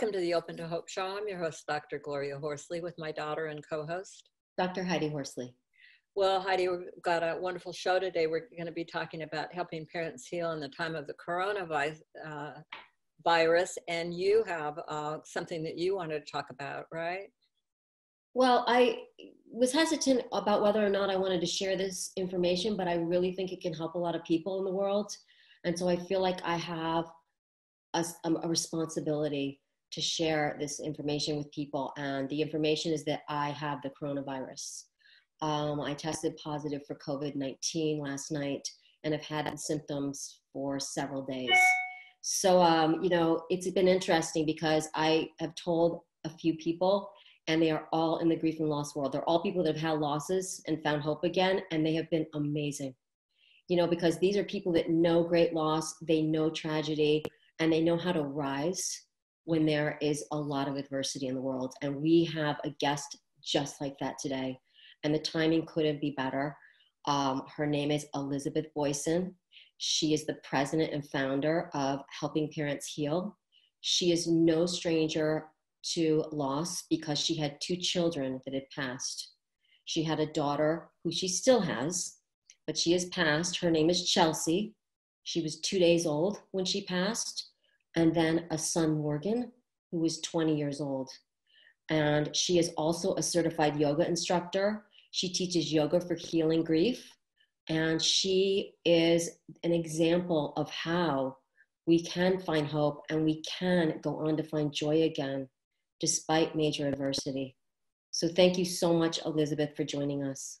Welcome to the Open to Hope Show. I'm your host, Dr. Gloria Horsley, with my daughter and co host, Dr. Heidi Horsley. Well, Heidi, we've got a wonderful show today. We're going to be talking about helping parents heal in the time of the coronavirus. Uh, virus, and you have uh, something that you wanted to talk about, right? Well, I was hesitant about whether or not I wanted to share this information, but I really think it can help a lot of people in the world. And so I feel like I have a, a responsibility to share this information with people. And the information is that I have the coronavirus. Um, I tested positive for COVID 19 last night and have had symptoms for several days. So, um, you know, it's been interesting because I have told a few people, and they are all in the grief and loss world. They're all people that have had losses and found hope again, and they have been amazing. You know, because these are people that know great loss, they know tragedy, and they know how to rise when there is a lot of adversity in the world. And we have a guest just like that today and the timing couldn't be better. Um, her name is Elizabeth Boisson. She is the president and founder of Helping Parents Heal. She is no stranger to loss because she had two children that had passed. She had a daughter who she still has, but she has passed. Her name is Chelsea. She was two days old when she passed. And then a son, Morgan, who is 20 years old. And she is also a certified yoga instructor she teaches yoga for healing grief. And she is an example of how we can find hope and we can go on to find joy again despite major adversity. So thank you so much, Elizabeth, for joining us.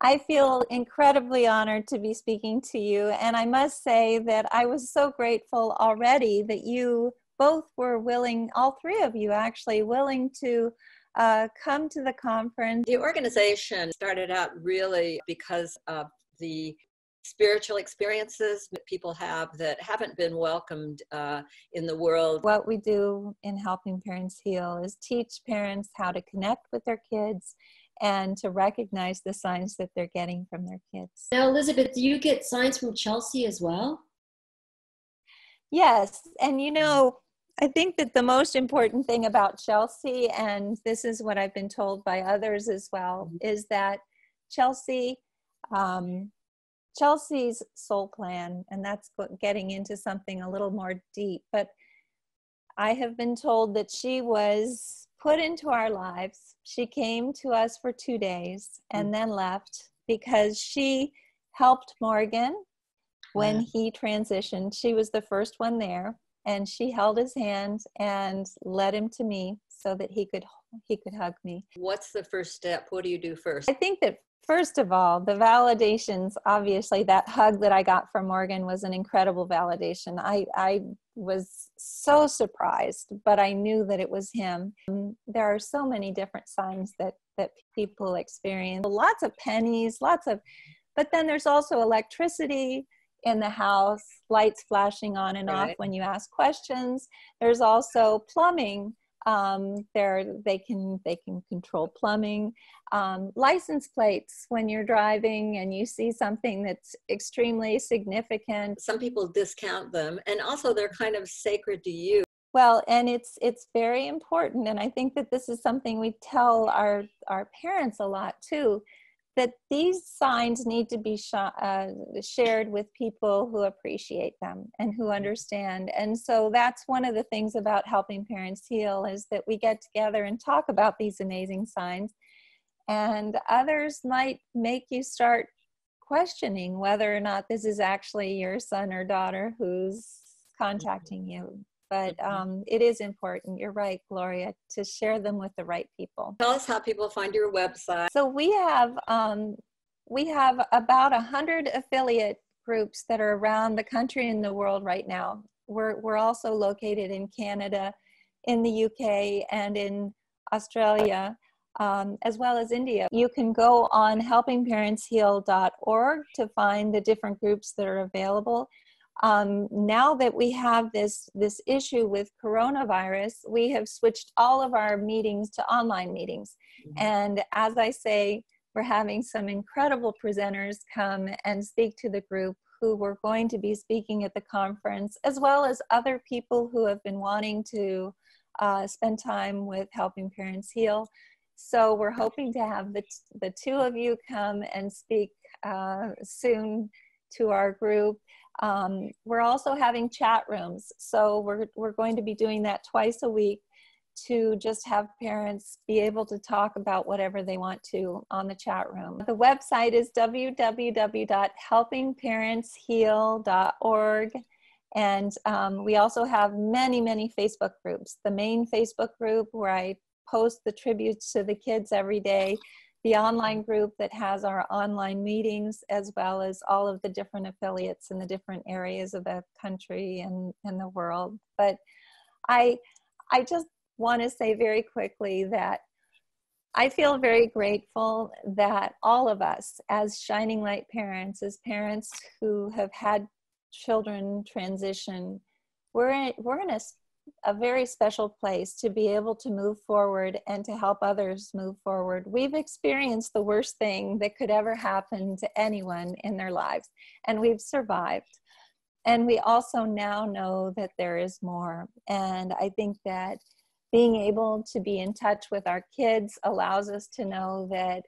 I feel incredibly honored to be speaking to you. And I must say that I was so grateful already that you both were willing, all three of you actually, willing to uh, come to the conference. The organization started out really because of the spiritual experiences that people have that haven't been welcomed uh, in the world. What we do in helping parents heal is teach parents how to connect with their kids and to recognize the signs that they're getting from their kids. Now, Elizabeth, do you get signs from Chelsea as well? Yes, and you know, I think that the most important thing about Chelsea, and this is what I've been told by others as well, mm-hmm. is that Chelsea, um, Chelsea's soul plan, and that's getting into something a little more deep, but I have been told that she was put into our lives. She came to us for two days and mm-hmm. then left because she helped Morgan when he transitioned. She was the first one there and she held his hand and led him to me so that he could he could hug me what's the first step what do you do first i think that first of all the validations obviously that hug that i got from morgan was an incredible validation i i was so surprised but i knew that it was him there are so many different signs that that people experience lots of pennies lots of but then there's also electricity in the house, lights flashing on and right. off when you ask questions. There's also plumbing. Um, there they can they can control plumbing. Um, license plates when you're driving and you see something that's extremely significant. Some people discount them, and also they're kind of sacred to you. Well, and it's it's very important, and I think that this is something we tell our our parents a lot too that these signs need to be sh- uh, shared with people who appreciate them and who understand. And so that's one of the things about helping parents heal is that we get together and talk about these amazing signs. And others might make you start questioning whether or not this is actually your son or daughter who's contacting you but mm-hmm. um, it is important you're right gloria to share them with the right people tell us how people find your website so we have um, we have about a hundred affiliate groups that are around the country and the world right now we're, we're also located in canada in the uk and in australia um, as well as India. You can go on helpingparentsheal.org to find the different groups that are available. Um, now that we have this this issue with coronavirus, we have switched all of our meetings to online meetings. Mm-hmm. And as I say, we're having some incredible presenters come and speak to the group who were going to be speaking at the conference, as well as other people who have been wanting to uh, spend time with Helping Parents Heal. So we're hoping to have the, the two of you come and speak uh, soon to our group. Um, we're also having chat rooms. So we're, we're going to be doing that twice a week to just have parents be able to talk about whatever they want to on the chat room. The website is www.helpingparentsheal.org. And um, we also have many, many Facebook groups. The main Facebook group where I post the tributes to the kids every day, the online group that has our online meetings, as well as all of the different affiliates in the different areas of the country and, and the world. But I, I just want to say very quickly that I feel very grateful that all of us, as Shining Light parents, as parents who have had children transition, we're in, we're in a, a very special place to be able to move forward and to help others move forward. We've experienced the worst thing that could ever happen to anyone in their lives, and we've survived. And we also now know that there is more. And I think that being able to be in touch with our kids allows us to know that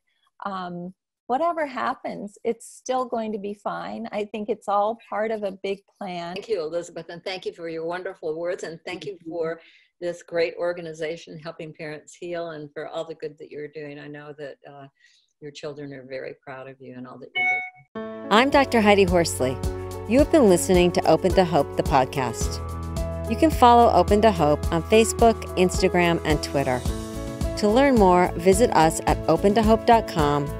um, whatever happens, it's still going to be fine. I think it's all part of a big plan. Thank you, Elizabeth, and thank you for your wonderful words, and thank you for this great organization, Helping Parents Heal, and for all the good that you're doing. I know that uh, your children are very proud of you and all that you're doing. I'm Dr. Heidi Horsley. You have been listening to Open to Hope, the podcast. You can follow Open to Hope on Facebook, Instagram, and Twitter. To learn more, visit us at opentohope.com